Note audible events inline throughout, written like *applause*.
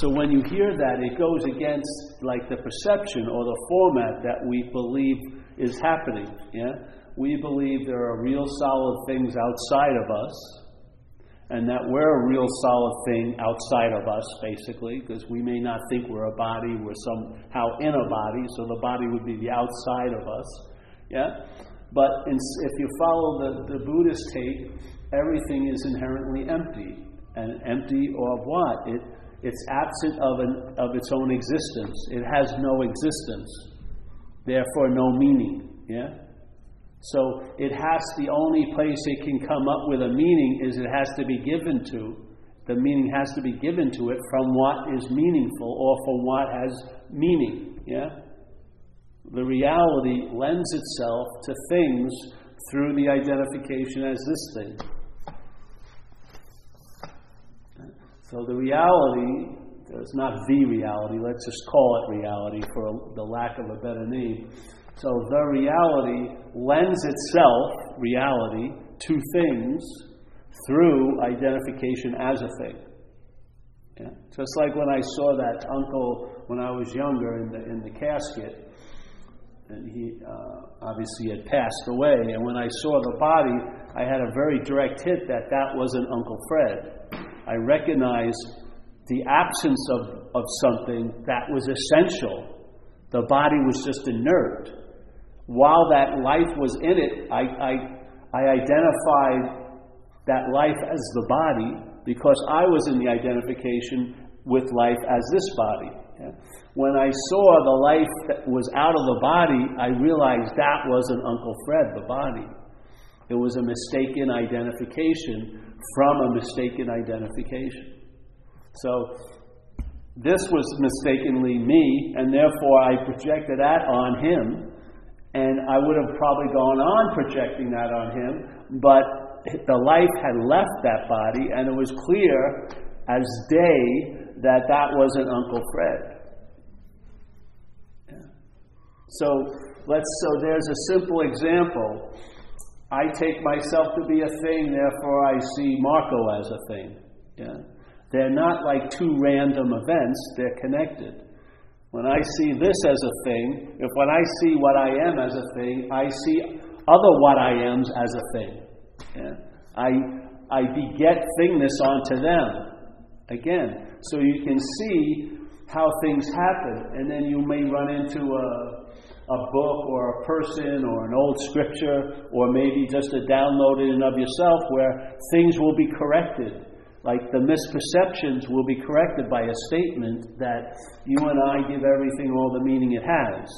So when you hear that, it goes against like the perception or the format that we believe is happening. Yeah, we believe there are real solid things outside of us, and that we're a real solid thing outside of us, basically, because we may not think we're a body, we're somehow in a body, so the body would be the outside of us. Yeah? But in, if you follow the, the Buddhist take, everything is inherently empty. And empty of what? It, it's absent of, an, of its own existence. It has no existence, therefore, no meaning. Yeah? So it has, the only place it can come up with a meaning is it has to be given to. The meaning has to be given to it from what is meaningful or from what has meaning. Yeah? The reality lends itself to things through the identification as this thing. So the reality, it's not the reality, let's just call it reality for the lack of a better name. So the reality lends itself, reality, to things through identification as a thing. Yeah? Just like when I saw that uncle when I was younger in the, in the casket, and he uh, obviously had passed away, and when I saw the body, I had a very direct hit that that wasn't Uncle Fred. I recognized the absence of, of something that was essential. The body was just inert while that life was in it, I, I, I identified that life as the body because I was in the identification with life as this body. When I saw the life that was out of the body, I realized that wasn't Uncle Fred, the body. It was a mistaken identification from a mistaken identification. So, this was mistakenly me, and therefore I projected that on him and I would have probably gone on projecting that on him, but the life had left that body, and it was clear as day that that wasn't Uncle Fred. Yeah. So let's. So there's a simple example. I take myself to be a thing, therefore I see Marco as a thing. Yeah. They're not like two random events; they're connected. When I see this as a thing, if when I see what I am as a thing, I see other what I ams as a thing. Yeah? I, I beget thingness onto them. Again, so you can see how things happen, and then you may run into a, a book or a person or an old scripture or maybe just a download in and of yourself where things will be corrected like the misperceptions will be corrected by a statement that you and I give everything all the meaning it has.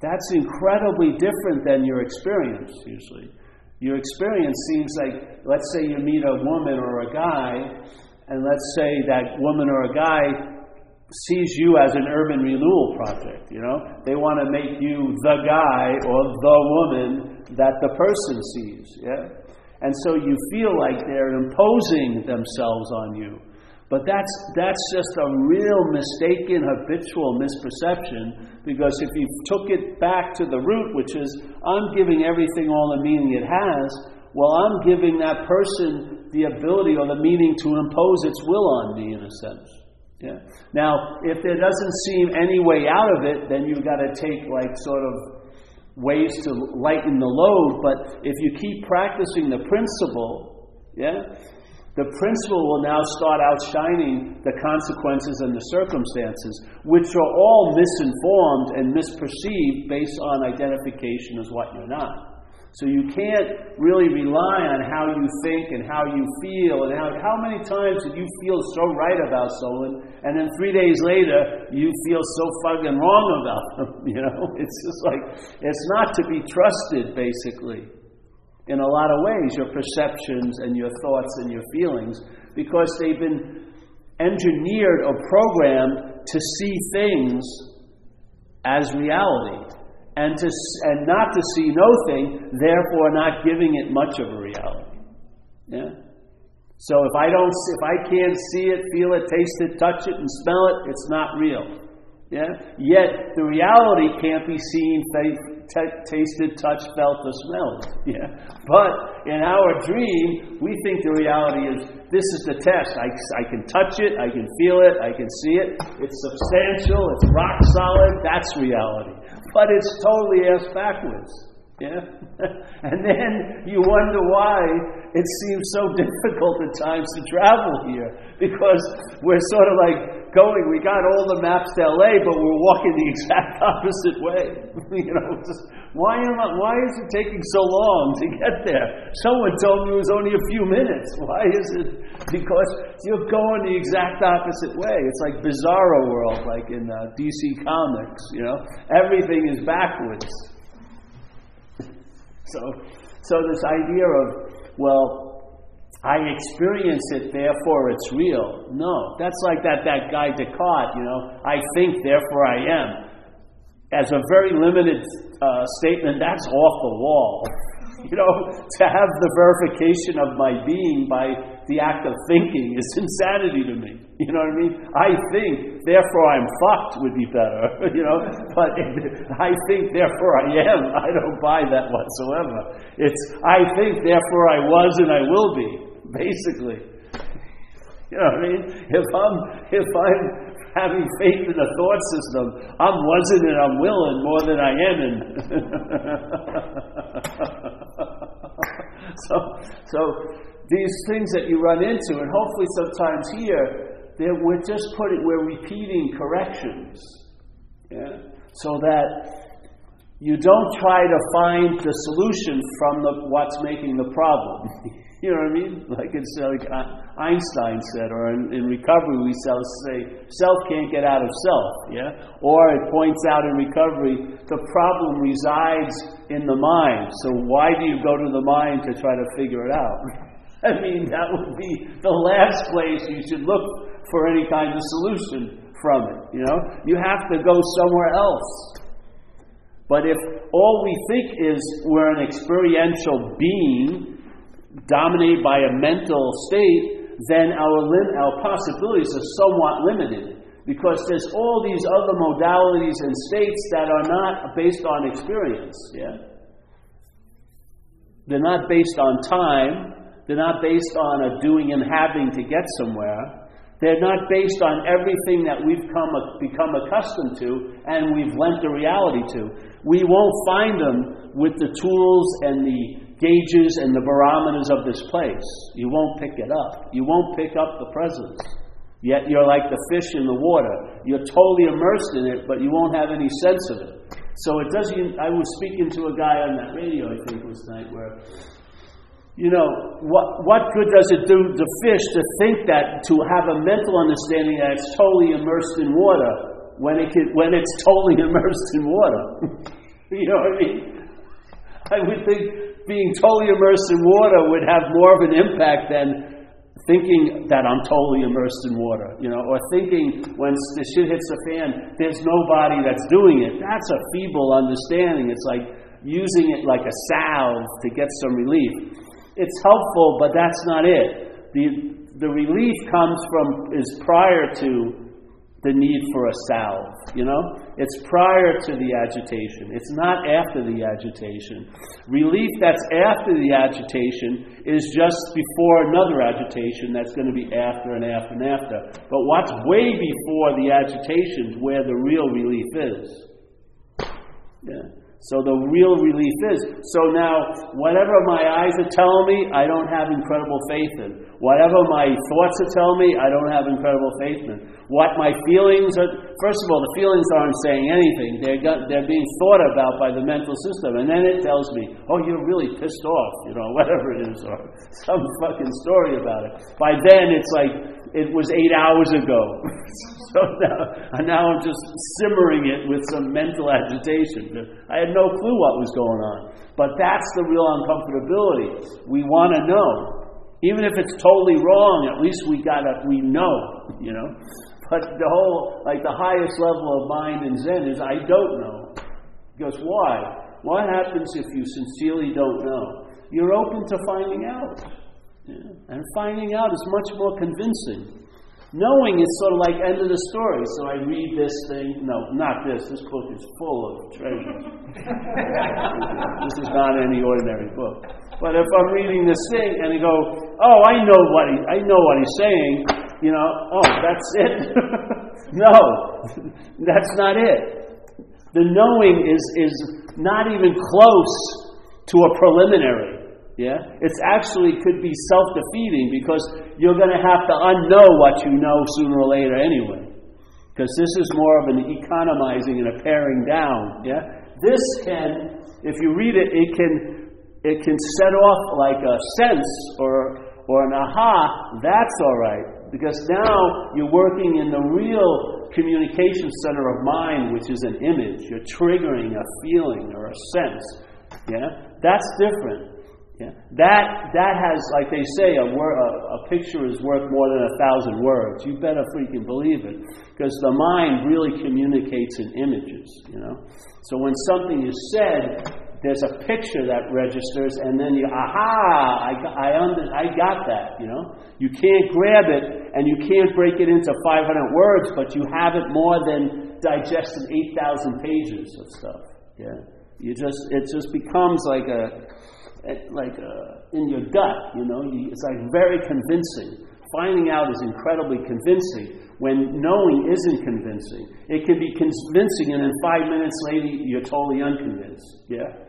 That's incredibly different than your experience, usually. Your experience seems like, let's say you meet a woman or a guy, and let's say that woman or a guy sees you as an urban renewal project, you know? They want to make you the guy or the woman that the person sees, yeah? And so you feel like they're imposing themselves on you. But that's, that's just a real mistaken, habitual misperception because if you took it back to the root, which is, I'm giving everything all the meaning it has, well, I'm giving that person the ability or the meaning to impose its will on me, in a sense. Yeah. Now, if there doesn't seem any way out of it, then you've got to take like sort of ways to lighten the load, but if you keep practicing the principle, yeah, the principle will now start outshining the consequences and the circumstances, which are all misinformed and misperceived based on identification as what you're not. So you can't really rely on how you think and how you feel and how, how many times did you feel so right about someone and then three days later you feel so fucking wrong about *laughs* them, you know? It's just like, it's not to be trusted basically in a lot of ways, your perceptions and your thoughts and your feelings, because they've been engineered or programmed to see things as reality and, to, and not to see no thing, therefore not giving it much of a reality. Yeah? So if I don't, if I can't see it, feel it, taste it, touch it, and smell it, it's not real. Yeah? Yet the reality can't be seen, t- tasted, touched, felt, or smelled. *laughs* Yeah? But in our dream, we think the reality is this is the test. I, I can touch it, I can feel it, I can see it. It's substantial, it's rock solid. That's reality. But it's totally ass backwards. Yeah? *laughs* and then you wonder why it seems so *laughs* difficult at times to travel here because we're sort of like going, we got all the maps to LA, but we're walking the *laughs* exact opposite way. *laughs* you know, just, why, am I, why is it taking so long to get there? Someone told me it was only a few minutes. *laughs* Why is it? Because you're going the exact opposite way. It's like Bizarro World, like in uh, DC Comics, you know? Everything is backwards. So, so this idea of, well, I experience it, therefore it's real. No, that's like that, that guy Descartes, you know, I think, therefore I am. As a very limited uh, statement, that's off the wall. *laughs* You know, to have the verification of my being by the act of thinking is *laughs* insanity to me. You know what I mean? I think, therefore I'm fucked would be better. *laughs* You know, but I think, therefore I am. I don't buy that whatsoever. It's I think, therefore I was and I will be. *laughs* Basically, you know what I mean? If I'm if I'm having faith in a thought system. I'm wasn't and I'm willing more than I am in. *laughs* so, so these things that you run into, and hopefully sometimes here, that we're just putting, we're repeating corrections. Yeah? So that you don't try to find the solution from the, what's making the problem. *laughs* you know what I mean? Like it's uh, like uh, Einstein said, or in, in recovery we say self can't get out of self. Yeah, or it points out in recovery the problem resides in the mind. So why do you go to the mind to try to figure it out? *laughs* I mean, that would be the last place you should look for any kind of solution from it. You know, you have to go somewhere else. But if all we think is we're an experiential being dominated by a mental state, then our, lim- our possibilities are somewhat limited because there's all these other modalities and states that are not based on experience. Yeah? They're not based on time, they're not based on a doing and having to get somewhere. They're not based on everything that we've come, become accustomed to and we've lent a reality to. We won't find them with the tools and the gauges and the barometers of this place. You won't pick it up. You won't pick up the presence. Yet you're like the fish in the water. You're totally immersed in it, but you won't have any sense of it. So it doesn't. I was speaking to a guy on that radio, I think it was tonight, where you know, what, what good does it do the fish to think that, to have a mental understanding that it's totally immersed in water when, it can, when it's totally *laughs* immersed in water? *laughs* you know what I mean? I would think being totally immersed in water would have more of an impact than thinking that I'm totally immersed in water, you know, or thinking when the shit hits the fan, there's nobody that's doing it. That's a feeble understanding. It's like using it like a salve to get some relief it's helpful, but that's not it. The, the relief comes from, is prior to the need for a salve, you know? It's prior to the agitation. It's not after the agitation. Relief that's after the agitation is just before another agitation that's going to be after and after and after. But what's way before the agitation is where the real relief is. Yeah. So the real relief is. So now, whatever my eyes are telling me, I don't have incredible faith in. Whatever my thoughts are telling me, I don't have incredible faith in. What my feelings are, first of all, the feelings aren't saying anything. They're, got, they're being thought about by the mental system. And then it tells me, oh, you're really pissed off, you know, *laughs* whatever it is, or *laughs* some fucking story about it. By then, it's like, it was eight hours ago. *laughs* so now, now I'm just simmering it with some mental agitation. I had no clue what was going on. But that's the real uncomfortability. We want to know. Even if it's totally wrong, at least we got to, we know, you know. But the whole, like the highest level of mind in Zen is, I don't know. Because why? What happens if you sincerely don't know? You're open to finding out. Yeah. And finding out is much more convincing. Knowing is sort of like end of the story. So I read this thing. No, not this. This book is full of treasures. *laughs* this is not any ordinary book. But if I'm reading this thing and I go, oh, I know what he, I know what he's saying, you know, oh, that's it. *laughs* no, that's not it. The knowing is is not even close to a preliminary. Yeah? It's actually could be self defeating because you're going to have to unknow what you know sooner or later anyway. Because this is more of an economizing and a paring down. Yeah? This can, if you read it, it can, it can set off like a sense or, or an aha. That's all right. Because now you're working in the real communication center of mind, which is an image. You're triggering a feeling or a sense. Yeah? That's different. Yeah. That, that has, like they say, a, wor- a, a, picture is worth more than a thousand words. You better freaking believe it. Because the mind really communicates in images, you know. So when something is said, there's a picture that registers, and then you, aha, I, I, under, I got that, you know. You can't grab it, and you can't break it into 500 words, but you have it more than digested 8,000 pages of stuff. Yeah. You just, it just becomes like a, like uh, in your gut, you know, it's like very convincing. Finding out is incredibly convincing when knowing isn't convincing. It can be convincing, and then five minutes later, you're totally unconvinced. Yeah?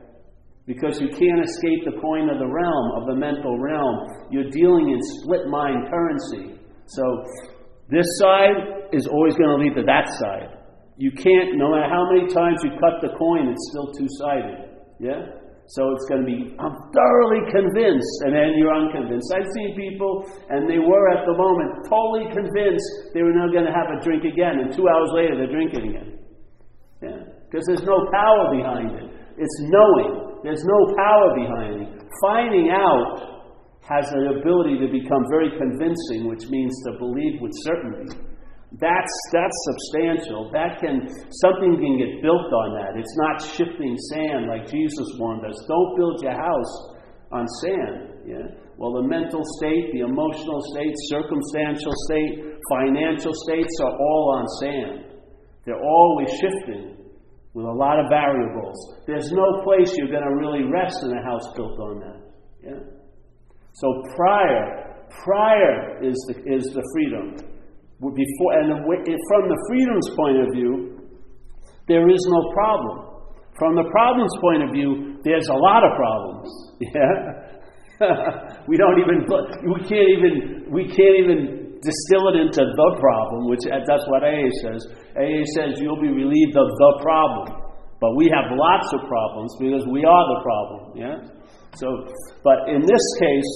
Because you can't escape the coin of the realm, of the mental realm. You're dealing in split mind currency. So, this side is always going to lead to that side. You can't, no matter how many times you cut the coin, it's still two sided. Yeah? So it's going to be, I'm thoroughly convinced, and then you're unconvinced. I've seen people, and they were at the moment totally convinced they were now going to have a drink again, and two hours later they're drinking again. Yeah. Because there's no power behind it. It's knowing. There's no power behind it. Finding out has an ability to become very convincing, which means to believe with certainty. That's, that's substantial. That can, something can get built on that. It's not shifting sand like Jesus warned us. Don't build your house on sand. Yeah? Well, the mental state, the emotional state, circumstantial state, financial states are all on sand. They're always shifting with a lot of variables. There's no place you're going to really rest in a house built on that. Yeah? So prior, prior is the, is the freedom before, and from the freedom's point of view, there is no problem. From the problem's point of view, there's a lot of problems. *laughs* Yeah, *laughs* we don't even we can't even we can't even distill it into the problem, which uh, that's what AA says. AA says you'll be relieved of the problem, but we have lots of problems because we are the problem. Yeah. So, but in this case,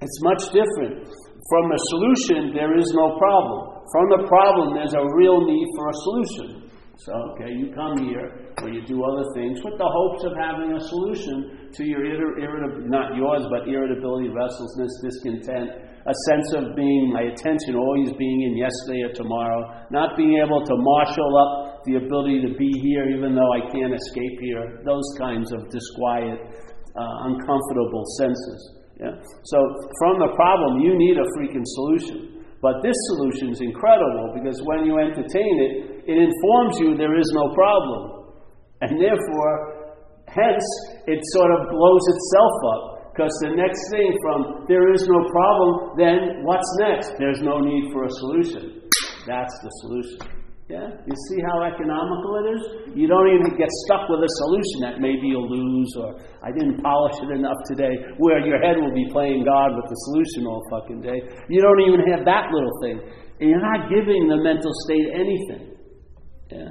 it's much different. From a solution, there is no problem. From the problem, there's a real need for a solution. So, okay, you come here or you do other things with the hopes of having a solution to your irritability, not yours, but irritability, restlessness, discontent, a sense of being, my attention always being in yesterday or tomorrow, not being able to marshal up the ability to be here even though I can't escape here, those kinds of disquiet, uh, uncomfortable senses. Yeah? So from the problem, you need a freaking solution. But this solution is incredible because when you entertain it, it informs you there is no problem. And therefore, hence, it sort of blows itself up. Because the next thing from there is no problem, then what's next? There's no need for a solution. That's the solution. Yeah? You see how economical it is? You don't even get stuck with a solution that maybe you'll lose or I didn't polish it enough today, where your head will be playing God with the solution all fucking day. You don't even have that little thing. And you're not giving the mental state anything. Yeah?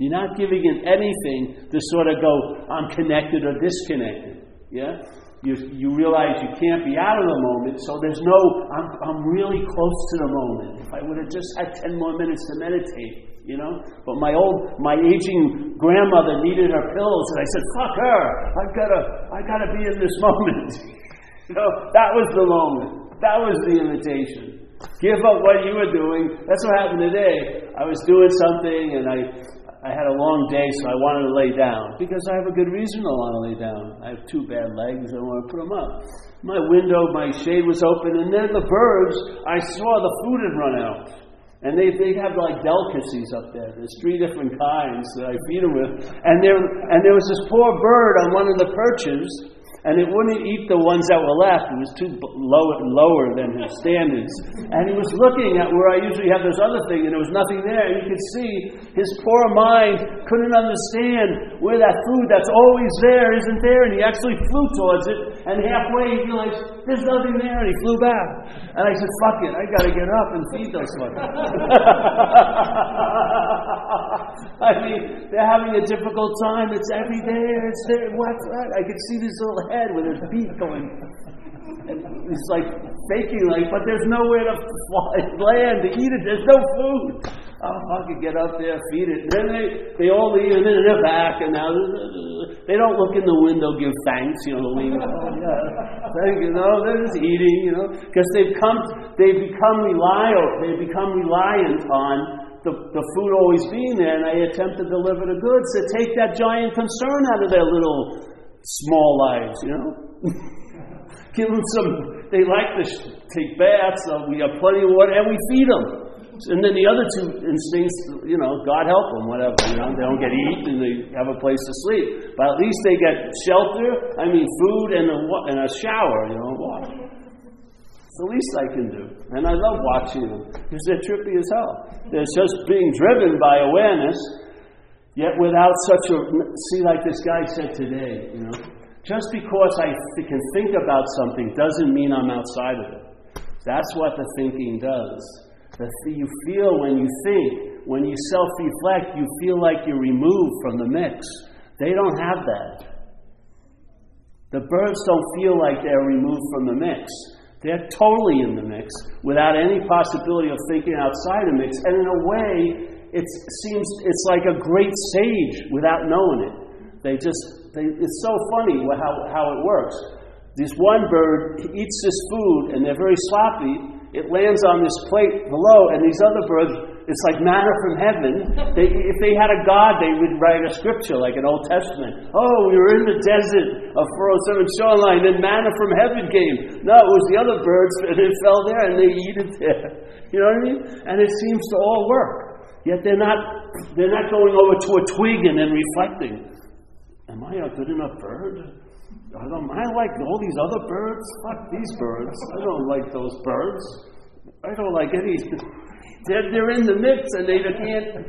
You're not giving it anything to sort of go, I'm connected or disconnected. Yeah? you, you realize you can't be out of the moment, so there's no, I'm, I'm really close to the moment. If I would have just had 10 more minutes to meditate, you know? But my old, my aging grandmother needed her pillows, and I said, fuck her, I've gotta, I gotta be in this *laughs* moment. you know, that was the moment. That was the invitation. Give up what you were doing. That's what happened today. I was doing something, and I, I had a long day, so I wanted to lay down because I have a good reason to want to lay down. I have two bad legs, I don't want to put them up. My window, my shade was open, and then the birds, I saw the food had run out. And they, they have like delicacies up there. There's three different kinds that I feed them with. And there, and there was this poor bird on one of the perches and it wouldn't eat the ones that were left. It was too low, lower than his standards. And he was looking at where I usually have this other thing, and there was nothing there. And you could see his poor mind couldn't understand where that food that's always there isn't there. And he actually flew towards it, and halfway he realized there's nothing there, and he flew back. And I said, "Fuck it, I got to get up and feed those fuckers." *laughs* I mean, they're having a difficult time. It's every day. And it's there. What? What? I could see this little head with his beak going. And it's like faking like, but there's nowhere to fly, land to eat it. There's no food. Oh, I could get up there, feed it. And then they, they all leave, and then they're back, and now they don't look in the window, give thanks, you know, leave. *laughs* Oh, yeah. Thank you. No, they're just eating, you know, because they've come, they've become reliant, they've become reliant on the, the food always being there, and I attempt to deliver the goods to take that giant concern out of their little small lives, you know? *laughs* Give them some, they like to take baths, so we have plenty of water, and we feed them. And then the other two instincts, you know, God help them, whatever. You know, they don't get eat and they have a place to sleep, but at least they get shelter. I mean, food and a and a shower. You know, water. It's the least I can do, and I love watching them because they're trippy as hell. They're just being driven by awareness Yet without such a, see, like this guy said today, you know, just because I can think about something doesn't mean I'm outside of it. That's what the thinking does. The th- you feel when you think, when you self reflect, you feel like you're removed from the mix. They don't have that. The birds don't feel like they're removed from the mix. They're totally in the mix without any possibility of thinking outside the mix. And in a way, it seems it's like a great sage without knowing it. They just, they, it's so funny how, how it works. This one bird eats this food and they're very sloppy. It lands on this plate below, and these other birds, it's like manna from heaven. They, if they had a God, they would write a scripture like an Old Testament. Oh, we were in the desert of 407 shoreline, then manna from heaven came. No, it was the other birds, and it fell there, and they eat it there. You know what I mean? And it seems to all work. Yet they're not, they're not going over to a twig and then reflecting. Am I a good enough bird? I don't, I like all these other birds. Fuck these birds. I don't like those birds. I don't like any. *laughs* They're, they're in the mix and they can't.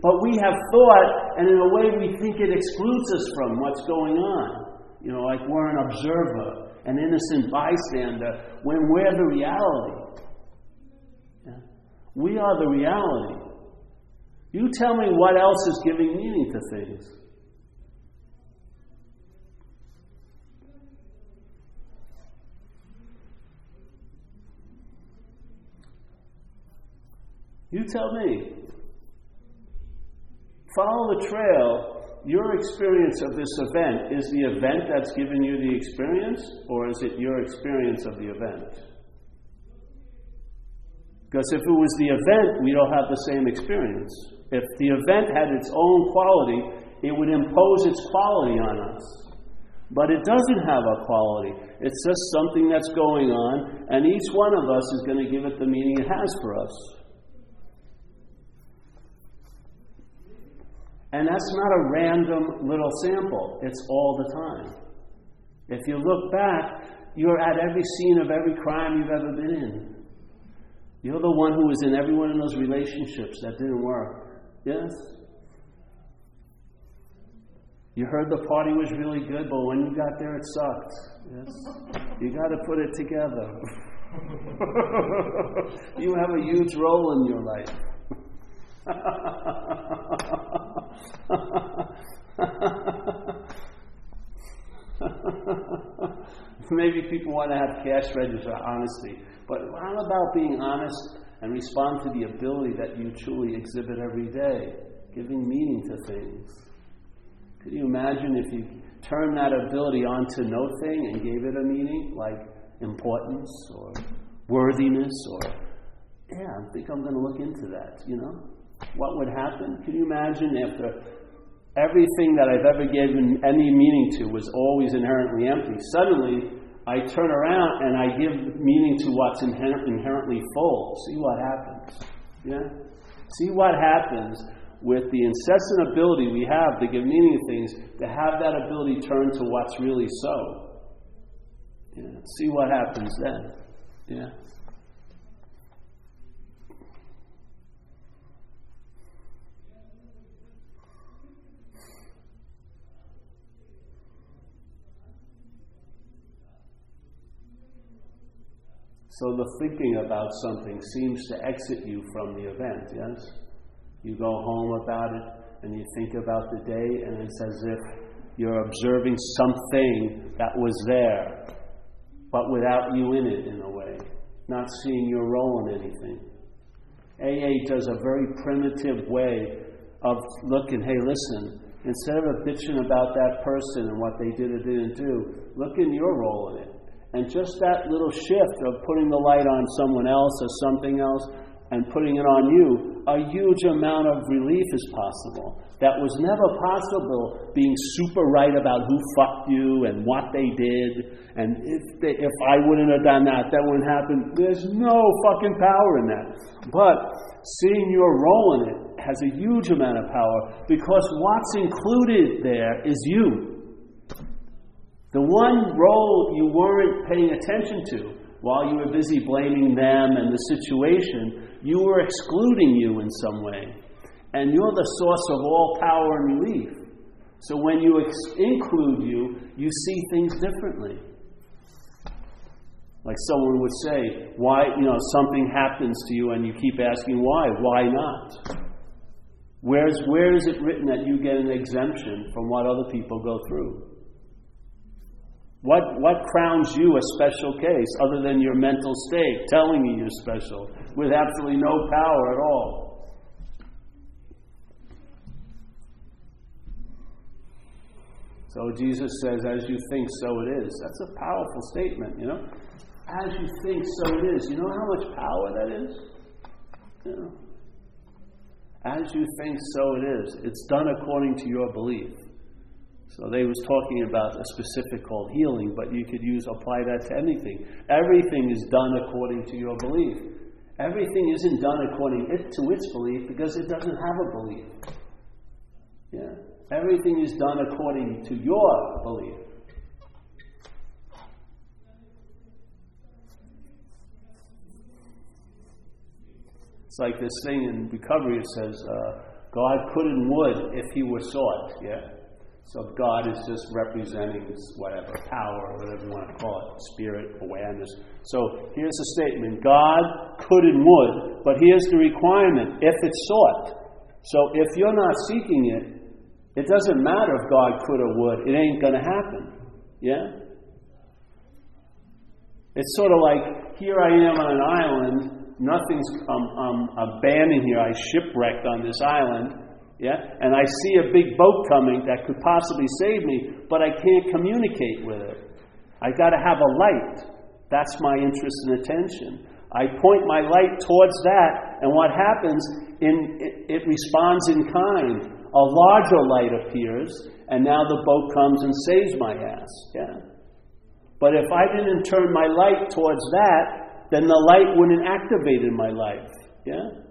But we have thought, and in a way we think it excludes us from what's going on. You know, like we're an observer, an innocent bystander, when we're the reality. Yeah? We are the reality. You tell me what else is giving meaning to things. You tell me. Follow the trail. Your experience of this event is the event that's given you the experience, or is it your experience of the event? Because if it was the event, we don't have the same experience. If the event had its own quality, it would impose its quality on us. But it doesn't have a quality. It's just something that's going on, and each one of us is going to give it the meaning it has for us. And that's not a random little sample, it's all the time. If you look back, you're at every scene of every crime you've ever been in. You're the one who was in every one of those relationships that didn't work. Yes? You heard the party was really good, but when you got there, it sucked. Yes? You got to put it together. *laughs* you have a huge role in your life. *laughs* *laughs* Maybe people want to have cash register honesty. But how about being honest and respond to the ability that you truly exhibit every day, giving meaning to things? Could you imagine if you turned that ability onto no thing and gave it a meaning, like importance or worthiness or, yeah, I think I'm going to look into that, you know? What would happen? Can you imagine after everything that I've ever given any meaning to was always inherently empty? Suddenly, I turn around and I give meaning to what's inherently full. See what happens. Yeah? See what happens with the incessant ability we have to give meaning to things, to have that ability turn to what's really so. Yeah. See what happens then. Yeah. So the thinking about something seems to exit you from the event, yes? You go home about it and you think about the day, and it's as if you're observing something that was there, but without you in it in a way, not seeing your role in anything. AA does a very primitive way of looking, hey, listen, instead of bitching about that person and what they did or didn't do, look in your role in it. And just that little shift of putting the light on someone else or something else and putting it on you, a huge amount of relief is possible. That was never possible being super right about who fucked you and what they did. And if, they, if I wouldn't have done that, that wouldn't happen. There's no fucking power in that. But seeing your role in it has a huge amount of power because what's included there is you. The one role you weren't paying attention to while you were busy blaming them and the situation, you were excluding you in some way. And you're the source of all power and relief. So when you ex- include you, you see things differently. Like someone would say, why, you know, something happens to you and you keep asking why. Why not? Where's, where is it written that you get an exemption from what other people go through? What, what crowns you a special case other than your mental state telling you you're special with absolutely no power at all? So Jesus says, as you think, so it is. That's a powerful statement, you know? As you think, so it is. You know how much power that is? You know? As you think, so it is. It's done according to your belief. So they was talking about a specific called healing, but you could use apply that to anything. Everything is done according to your belief. Everything isn't done according to its belief because it doesn't have a belief. Yeah. Everything is done according to your belief. It's like this thing in recovery. It says, uh, "God could and would if He were sought." Yeah. So God is just representing whatever power, whatever you want to call it, spirit, awareness. So here's the statement God could and would, but here's the requirement if it's sought. So if you're not seeking it, it doesn't matter if God could or would, it ain't going to happen. Yeah? It's sort of like here I am on an island, nothing's, um, um, abandoned here, I shipwrecked on this island yeah? And I see a big boat coming that could possibly save me, but I can't communicate with it. I got to have a light. That's my interest and attention. I point my light towards that, and what happens? In, it, it responds in kind. A larger light appears, and now the boat comes and saves my ass. Yeah. But if I didn't turn my light towards that, then the light wouldn't activate in my life. Yeah.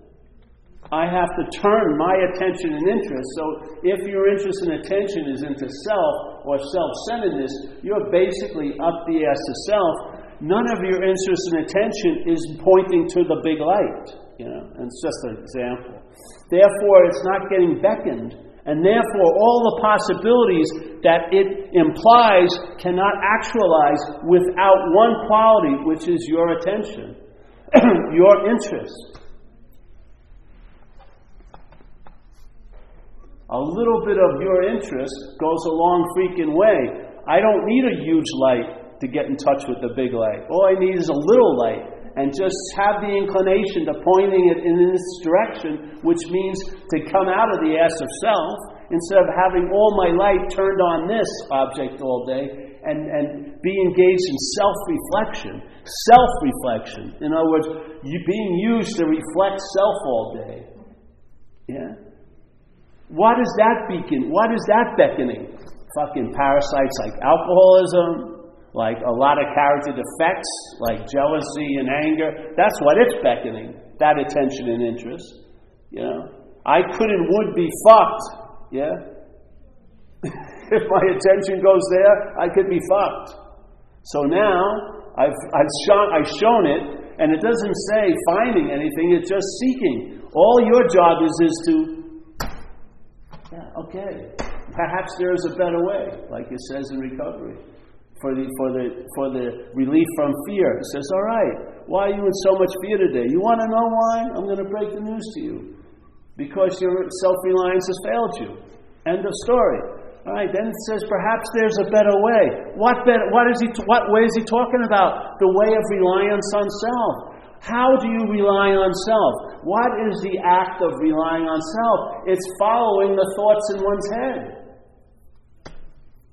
I have to turn my attention and interest. So if your interest and attention is into self or self centeredness, you're basically up the ass to self. None of your interest and attention is pointing to the big light. You know, and it's just an example. Therefore, it's not getting beckoned, and therefore, all the possibilities that it implies cannot actualize without one quality, which is your attention, *clears throat* your interest. A little bit of your interest goes a long freaking way. I don't need a huge light to get in touch with the big light. All I need is a little light and just have the inclination to pointing it in this direction, which means to come out of the ass of self instead of having all my light turned on this object all day and, and be engaged in self reflection. Self reflection. In other words, you being used to reflect self all day. Yeah? What is that beacon? What is that beckoning? Fucking parasites like alcoholism, like a lot of character defects, like jealousy and anger. That's what it's beckoning, that attention and interest. You know? I could and would be fucked. Yeah? *laughs* if my attention goes there, I could be fucked. So now, I've, I've, shown, I've shown it, and it doesn't say finding anything, it's just seeking. All your job is, is to, okay, perhaps there is a better way, like it says in recovery. For the, for, the, for the relief from fear. It says, All right, why are you in so much fear today? You want to know why? I'm going to break the news to you. Because your self reliance has failed you. End of story. All right, then it says perhaps there's a better way. What, better, what, is he, what way is he talking about? The way of reliance on self. How do you rely on self? What is the act of relying on self? It's following the thoughts in one's head.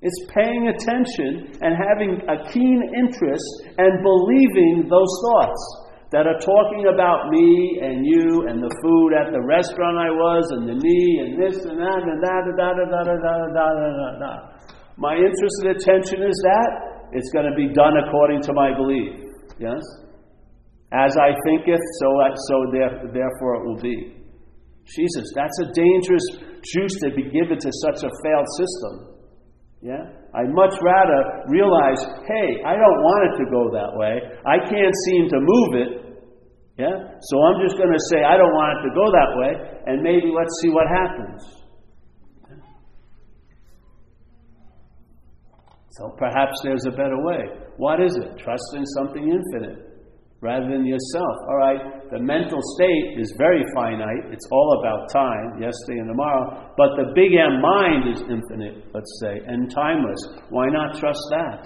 It's paying attention and having a keen interest and believing those thoughts that are talking about me and you and the food at the restaurant I was and the knee and this and that and that and that and that and that and that and that. My interest and attention is that it's going to be done according to my belief. Yes? As I thinketh, so, so there, therefore it will be. Jesus, that's a dangerous juice to be given to such a failed system. Yeah? I'd much rather realize, hey, I don't want it to go that way. I can't seem to move it. Yeah? So I'm just going to say, I don't want it to go that way, and maybe let's see what happens. So perhaps there's a better way. What is it? Trust in something infinite rather than yourself. All right, the mental state is very finite. It's all about time, yesterday and tomorrow. But the big M mind is infinite, let's say, and timeless. Why not trust that?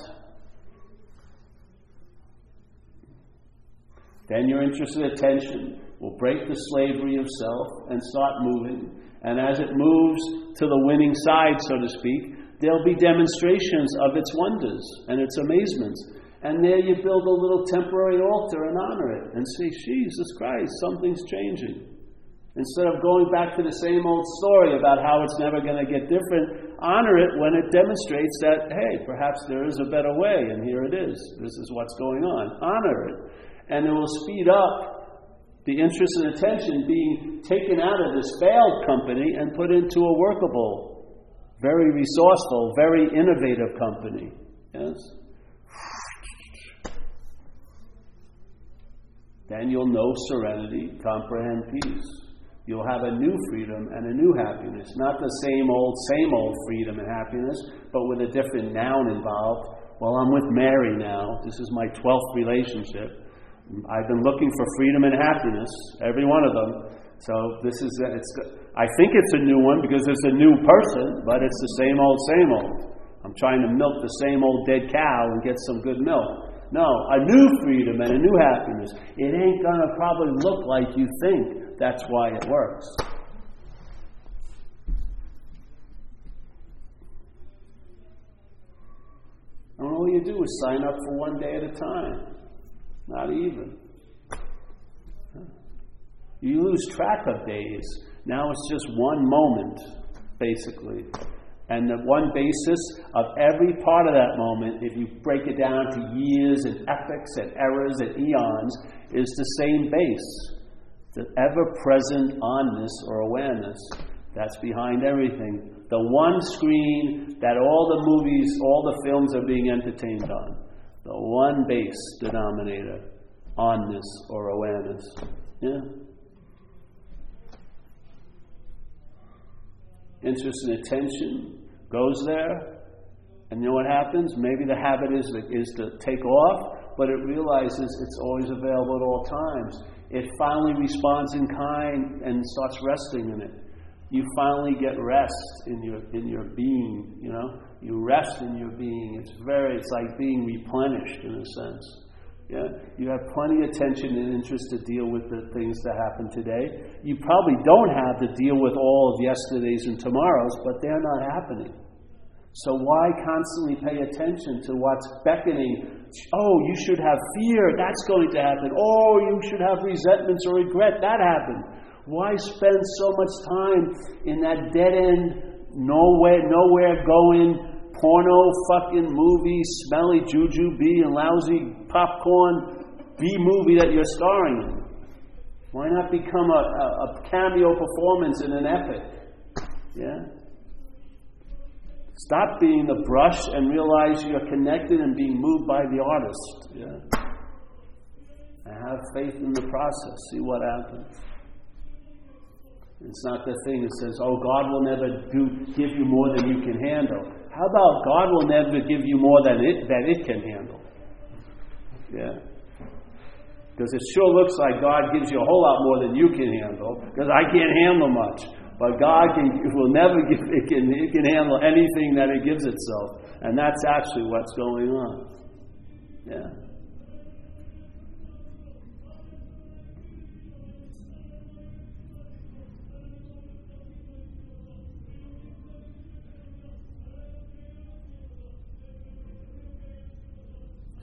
Then your interested attention will break the slavery of self and start moving. And as it moves to the winning side, so to speak, there'll be demonstrations of its wonders and its amazements. And there you build a little temporary altar and honor it and say, Jesus Christ, something's changing. Instead of going back to the same old story about how it's never going to get different, honor it when it demonstrates that, hey, perhaps there is a better way, and here it is. This is what's going on. Honor it and it will speed up the interest and attention being taken out of this failed company and put into a workable, very resourceful, very innovative company. Yes? Then you'll know serenity, comprehend peace. You'll have a new freedom and a new happiness. Not the same old, same old freedom and happiness, but with a different noun involved. Well, I'm with Mary now. This is my 12th relationship. I've been looking for freedom and happiness, every one of them. So this is, it's, I think it's a new one because it's a new person, but it's the same old, same old. I'm trying to milk the same old dead cow and get some good milk. No, a new freedom and a new happiness. It ain't going to probably look like you think. That's why it works. And all you do is sign up for one day at a time. Not even. You lose track of days. Now it's just one moment, basically. And the one basis of every part of that moment, if you break it down to years and epochs and eras and eons, is the same base. The ever present onness or awareness that's behind everything. The one screen that all the movies, all the films are being entertained on the one base denominator onness or awareness. Yeah? Interest and attention goes there, and you know what happens? Maybe the habit is is to take off, but it realizes it's always available at all times. It finally responds in kind and starts resting in it. You finally get rest in your in your being, you know you rest in your being. It's very, it's like being replenished in a sense. Yeah? You have plenty of attention and interest to deal with the things that happen today. You probably don't have to deal with all of yesterday's and tomorrow's, but they're not happening. So why constantly pay attention to what's beckoning? Oh, you should have fear. That's going to happen. Oh, you should have resentments or regret. That happened. Why spend so much time in that dead end, nowhere, nowhere going, porno fucking movie, smelly Jujube and lousy popcorn B movie that you're starring in? Why not become a, a, a cameo performance in an epic? Yeah? Stop being the brush and realize you're connected and being moved by the artist. Yeah? And have faith in the process. See what happens. It's not the thing that says, oh, God will never do, give you more than you can handle. How about God will never give you more than it, that it can handle? Yeah. Because it sure looks like God gives you a whole lot more than you can handle, because I can't handle much. But God can, will never *laughs* give, it can, it can handle anything that it gives itself. And that's actually what's going on. Yeah.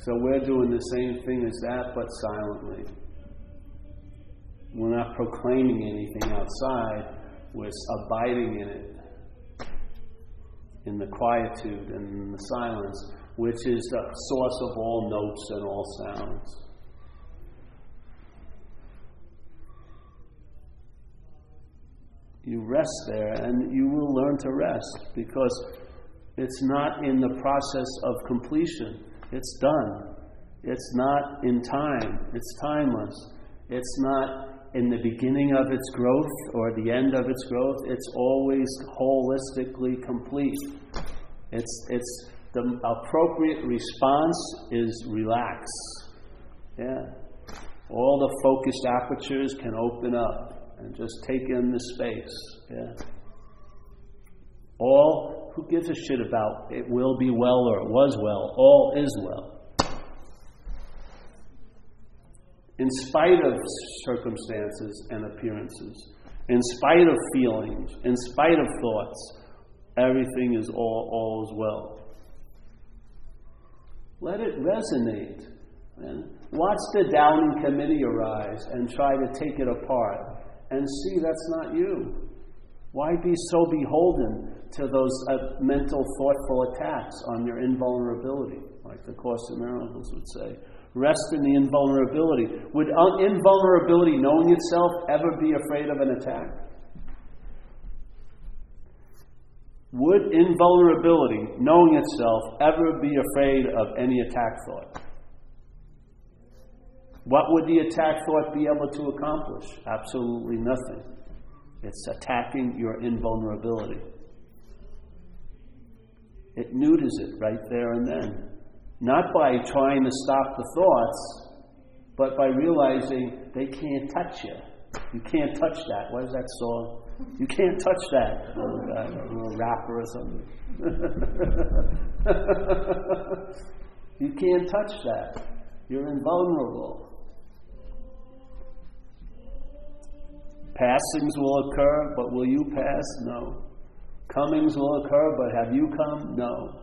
So we're doing the same thing as that, but silently. We're not proclaiming anything outside, we're abiding in it, in the quietude and in the silence, which is the source of all notes and all sounds. You rest there and you will learn to rest because it's not in the process of completion. It's done. It's not in time. It's timeless. It's not in the beginning of its growth or the end of its growth. It's always holistically complete. It's, it's the appropriate response is relax. Yeah. All the focused apertures can open up and just take in the space. Yeah. All who gives a shit about it will be well or it was well? All is well. In spite of circumstances and appearances, in spite of feelings, in spite of thoughts, everything is all, all is well. Let it resonate. And watch the Downing Committee arise and try to take it apart and see that's not you. Why be so beholden to those uh, mental, thoughtful attacks on your invulnerability, like the Course in Miracles would say? Rest in the invulnerability. Would un- invulnerability, knowing itself, ever be afraid of an attack? Would invulnerability, knowing itself, ever be afraid of any attack thought? What would the attack thought be able to accomplish? Absolutely nothing. It's attacking your invulnerability. It neuters it right there and then. Not by trying to stop the thoughts, but by realizing they can't touch you. You can't touch that. What is that song? You can't touch that. Uh, a rapper or something. *laughs* you can't touch that. You're invulnerable. Passings will occur, but will you pass? No. Comings will occur, but have you come? No.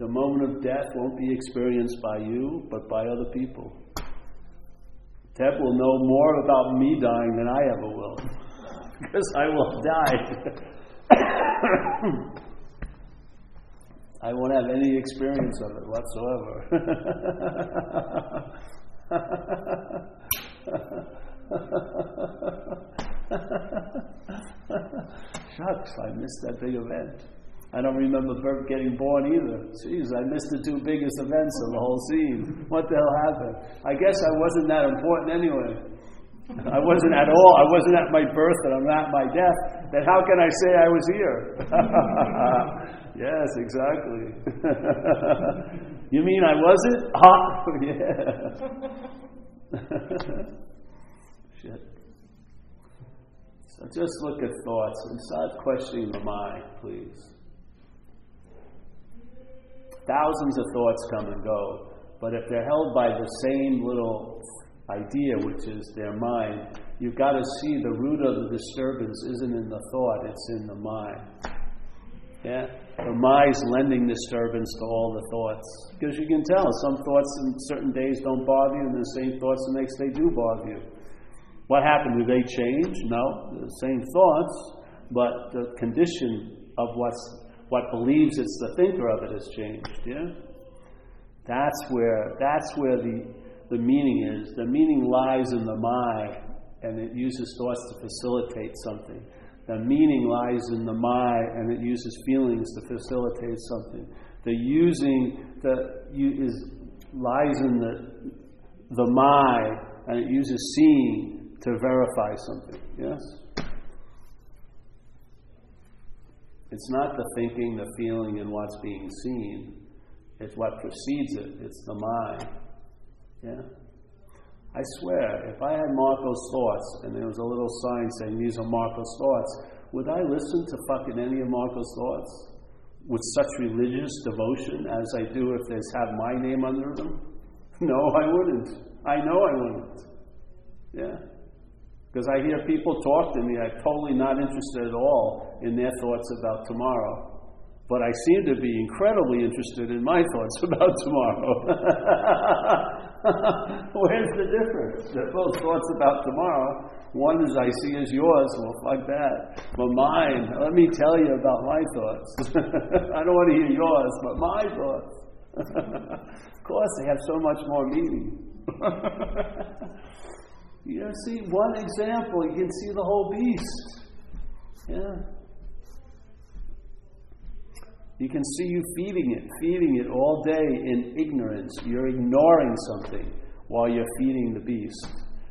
The moment of death won't be experienced by you, but by other people. Ted will know more about me dying than I ever will, *laughs* because I will die. *coughs* I won't have any experience of it whatsoever. *laughs* *laughs* Shucks, I missed that big event. I don't remember Bert getting born either. Jeez, I missed the two biggest events of the whole scene. What the hell happened? I guess I wasn't that important anyway. I wasn't at all. I wasn't at my birth and I'm not at my death. Then how can I say I was here? *laughs* yes, exactly. *laughs* you mean I wasn't? yeah. Shit. So just look at thoughts and start questioning the mind, please. Thousands of thoughts come and go, but if they're held by the same little idea, which is their mind, you've got to see the root of the disturbance isn't in the thought, it's in the mind. Yeah? the mind's lending disturbance to all the thoughts. Because you can tell some thoughts in certain days don't bother you, and the same thoughts the next day do bother you. What happened? Do they change? No, the same thoughts, but the condition of what's what believes it's the thinker of it has changed. Yeah, that's where that's where the the meaning is. The meaning lies in the my, and it uses thoughts to facilitate something. The meaning lies in the my, and it uses feelings to facilitate something. The using the is lies in the the mind, and it uses seeing to verify something. Yes. It's not the thinking, the feeling, and what's being seen. It's what precedes it. It's the mind. Yeah. I swear, if I had Marco's thoughts and there was a little sign saying these are Marco's thoughts, would I listen to fucking any of Marco's thoughts with such religious devotion as I do if there's have my name under them? *laughs* No, I wouldn't. I know I wouldn't. Yeah. Because I hear people talk to me, I'm totally not interested at all in their thoughts about tomorrow. But I seem to be incredibly interested in my *laughs* thoughts about tomorrow. *laughs* Where's the difference? They're both thoughts about tomorrow. One is I see as yours, well, fuck that. But mine, let me tell you about my thoughts. *laughs* I don't want to hear yours, but my thoughts. of course, they have so much more meaning. See one example, you can see the whole beast. Yeah. You can see you feeding it, feeding it all day in ignorance. You're ignoring something while you're feeding the beast.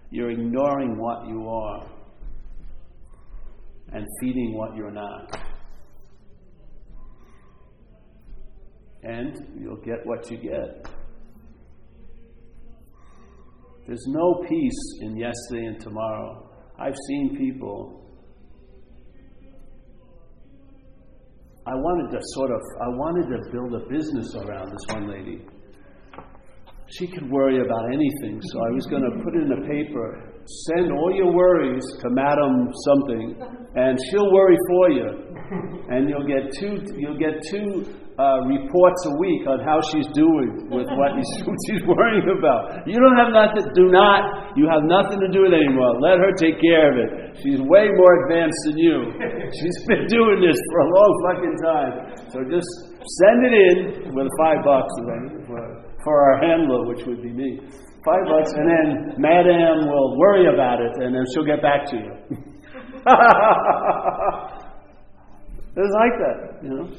You're ignoring what you are and feeding what you're not. And you'll get what you get. There's no peace in yesterday and tomorrow. I've seen people I wanted to sort of, I wanted to build a business around this one lady. She could worry about anything, so I was going to put in a paper, send all your worries to Madam something, and she'll worry for you, and you'll get two, you'll get two uh, reports a week on how she's doing with what *laughs* *laughs* she's worrying about. You don't have nothing, do not, you have nothing to do with it anymore. Let her take care of it. She's way more advanced than you. *laughs* She's been doing this for a long fucking time. So just send it in with five bucks for, for our handler, which would be me. Five bucks, and then Madame will worry about it, and then she'll get back to you. it's like that, you know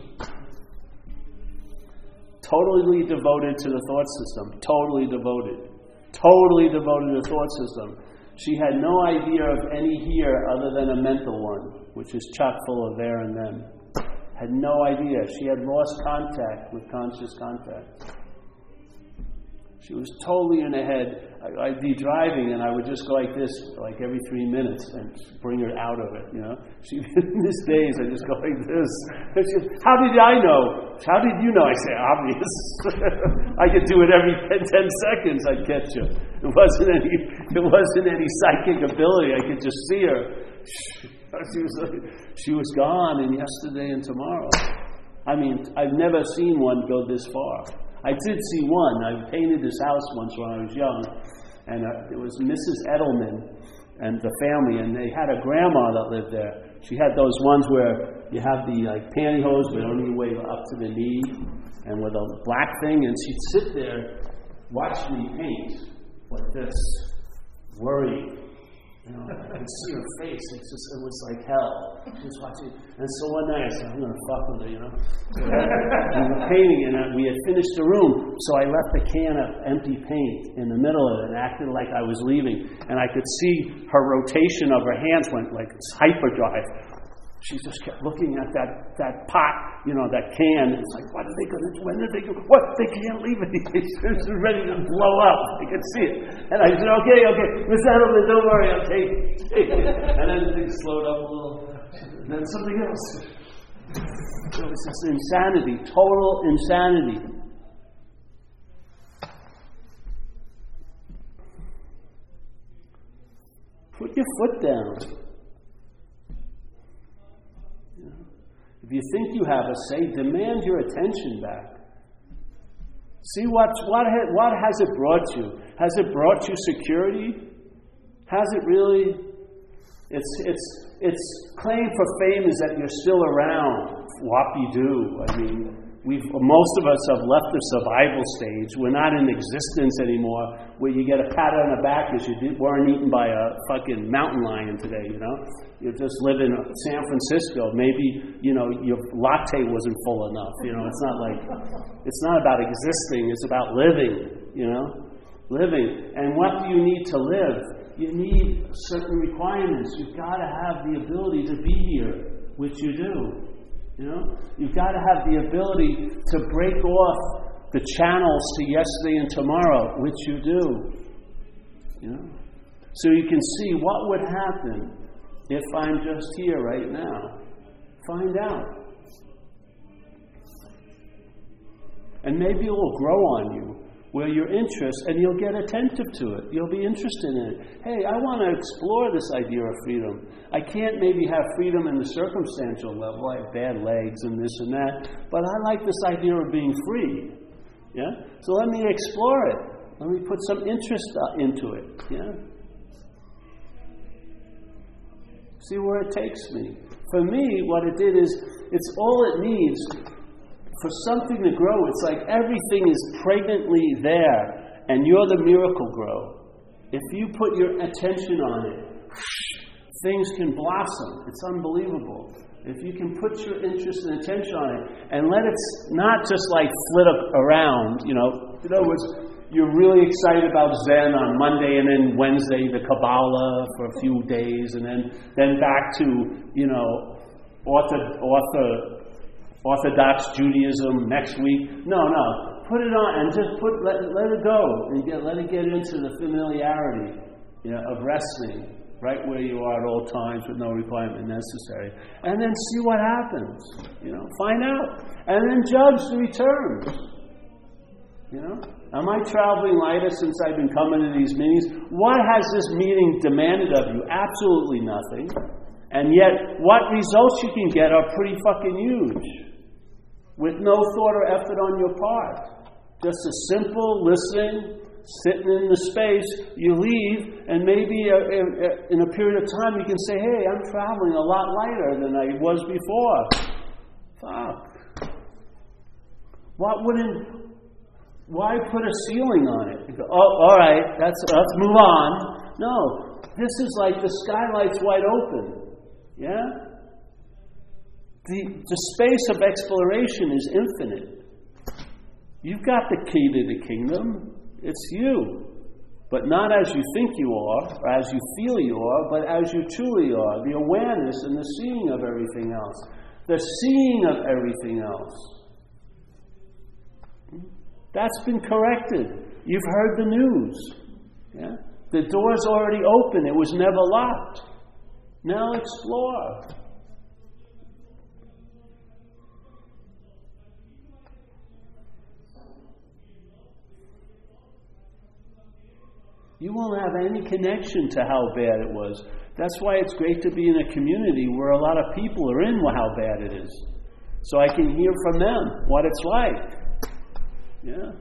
totally devoted to the thought system, totally devoted, totally devoted to the thought system. She had no idea of any here other than a mental one, which is chock full of there and then. Had no idea. She had lost contact with conscious contact. She was totally in the head. I'd be driving and I would just go like this, like every three minutes, and bring her out of it. You know, she *laughs* in these days I just go like this. Goes, How did I know? How did you know? I say obvious. *laughs* I could do it every 10, 10 seconds. I'd catch you. It wasn't any. It wasn't any psychic ability. I could just see her. *laughs* She was like, she was gone in yesterday and tomorrow. I mean, I've never seen one go this far. I did see one. I painted this house once when I was young, and uh, it was Mrs. Edelman and the family, and they had a grandma that lived there. She had those ones where you have the like pantyhose, but only way up to the knee, and with a black thing, and she'd sit there, watch me paint like this, worrying you know, I could see her face. It just it was like hell. Just watching, and so one night I said, "I'm going to fuck with her," you know. So we were painting, and we had finished the room, so I left a can of empty paint in the middle of it, and acted like I was leaving. And I could see her rotation of her hands went like hyperdrive she just kept looking at that, that pot, you know, that can. It's like, what are they going to do? When are they going to What? They can't leave it. *laughs* It's ready to blow up. I can see it. And I said, okay, okay, Miss Edelman, don't worry, I'll take it. Take *laughs* it. And then things slowed up a little. And then something else. It was just insanity, total insanity. Put your foot down. You think you have a say, demand your attention back. See what, what, what has it brought you? Has it brought you security? Has it really? Its, its, its claim for fame is that you're still around. Whoppy do. I mean, We've, most of us have left the survival stage. We're not in existence anymore where you get a pat on the back as you weren't eaten by a fucking mountain lion today, you know? You just live in San Francisco. Maybe, you know, your latte wasn't full enough. You know, it's not like, it's not about existing, it's about living, you know? Living. And what do you need to live? You need certain requirements. You've got to have the ability to be here, which you do. You know, you've got to have the ability to break off the channels to yesterday and tomorrow, which you do. You know, so you can see what would happen if I'm just here right now. Find out. And maybe it will grow on you where your interest, and you'll get attentive to it. You'll be interested in it. Hey, I want to explore this idea of freedom. I can't maybe have freedom in the circumstantial level. I have bad legs and this and that, but I like this idea of being free. Yeah? So let me explore it. Let me put some interest uh, into it. Yeah? See where it takes me. For me, what it did is, it's all it needs for something to grow, it's like everything is pregnantly there, and you're the Miracle-Gro. If you put your attention on it, things can blossom. It's unbelievable. If you can put your interest and attention on it and let it not just like flit around, you know, in other words, you're really excited about Zen on Monday and then Wednesday the Kabbalah for a few days and then, then back to, you know, ortho, ortho, Orthodox Judaism next week. No, no. Put it on and just put let, let it go and get, let it get into the familiarity you know, of resting right where you are at all times with no requirement necessary. And then see what happens. You know, find out. And then judge the returns. You know? Am I traveling lighter since I've been coming to these meetings? What has this meeting demanded of you? Absolutely nothing. And yet, what results you can get are pretty fucking huge with no thought or effort on your part. Just a simple listening, sitting in the space, you leave, and maybe uh, in a period of time you can say, hey, I'm traveling a lot lighter than I was before. Fuck. What wouldn't, why put a ceiling on it? Go, oh, all right, that's, let's move on. No, this is like the skylight's wide open. Yeah? The, the space of exploration is infinite. You've got the key to the kingdom. It's you. But not as you think you are, or as you feel you are, but as you truly are. The awareness and the seeing of everything else. The seeing of everything else. That's been corrected. You've heard the news. Yeah? The door's already open, it was never locked. Now explore. You won't have any connection to how bad it was. That's why it's great to be in a community where a lot of people are in how bad it is. So I can hear from them what it's like. Yeah.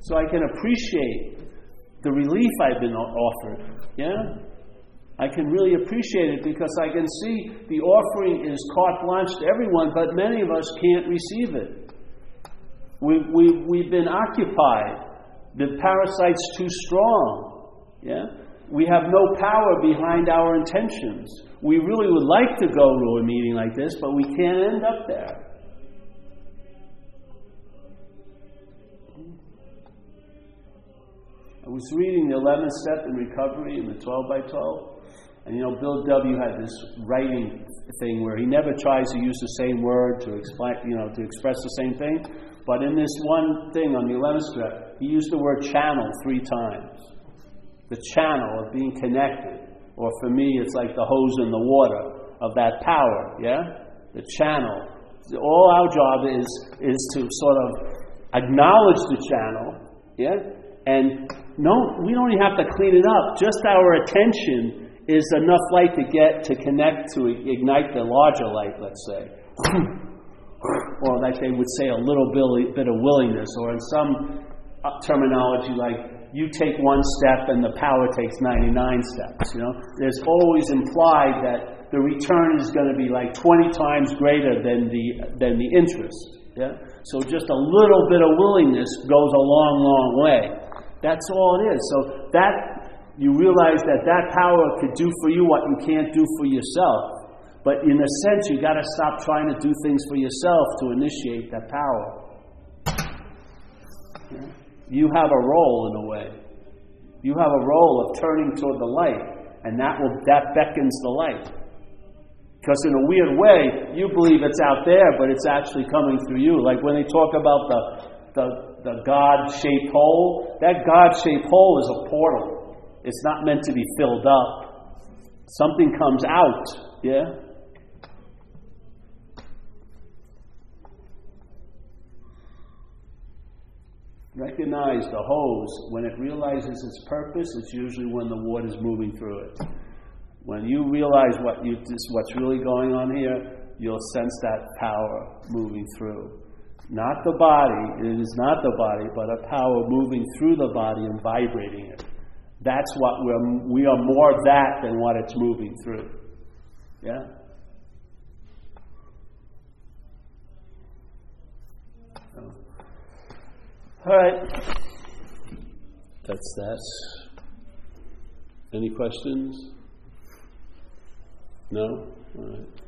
So I can appreciate the relief I've been offered. Yeah. I can really appreciate it because I can see the offering is carte blanche to everyone, but many of us can't receive it. We, we, we've been occupied the parasite's too strong. Yeah? We have no power behind our intentions. We really would like to go to a meeting like this, but we can't end up there. I was reading the 11th step in recovery in the 12 by 12. And you know, Bill W. had this writing thing where he never tries to use the same word to explain, you know, to express the same thing. But in this one thing on the 11th step, he used the word channel three times. The channel of being connected. Or for me, it's like the hose in the water of that power, yeah? The channel. All our job is, is to sort of acknowledge the channel, yeah? And no, we don't even have to clean it up. Just our attention is enough light to get to connect to ignite the larger light, let's say. *clears throat* or like they would say, a little bit, of willingness, or in some uh, terminology like you take one step and the power takes 99 steps. You know, there's always implied that the return is going to be like 20 times greater than the than the interest. Yeah. So just a little bit of willingness goes a long, long way. That's all it is. So that you realize that that power could do for you what you can't do for yourself. But in a sense, you got to stop trying to do things for yourself to initiate that power. You have a role in a way. You have a role of turning toward the light, and that will that beckons the light. Because in a weird way, you believe it's out there, but it's actually coming through you. Like when they talk about the the, the God-shaped hole, that God-shaped hole is a portal. It's not meant to be filled up. Something comes out, yeah? Recognize the hose. When it realizes its purpose, it's usually when the water is moving through it. When you realize what you, what's really going on here, you'll sense that power moving through. Not the body, it is not the body, but a power moving through the body and vibrating it. That's what we're, we are more that than what it's moving through. Yeah? All right. That's that. Any questions? No? All right.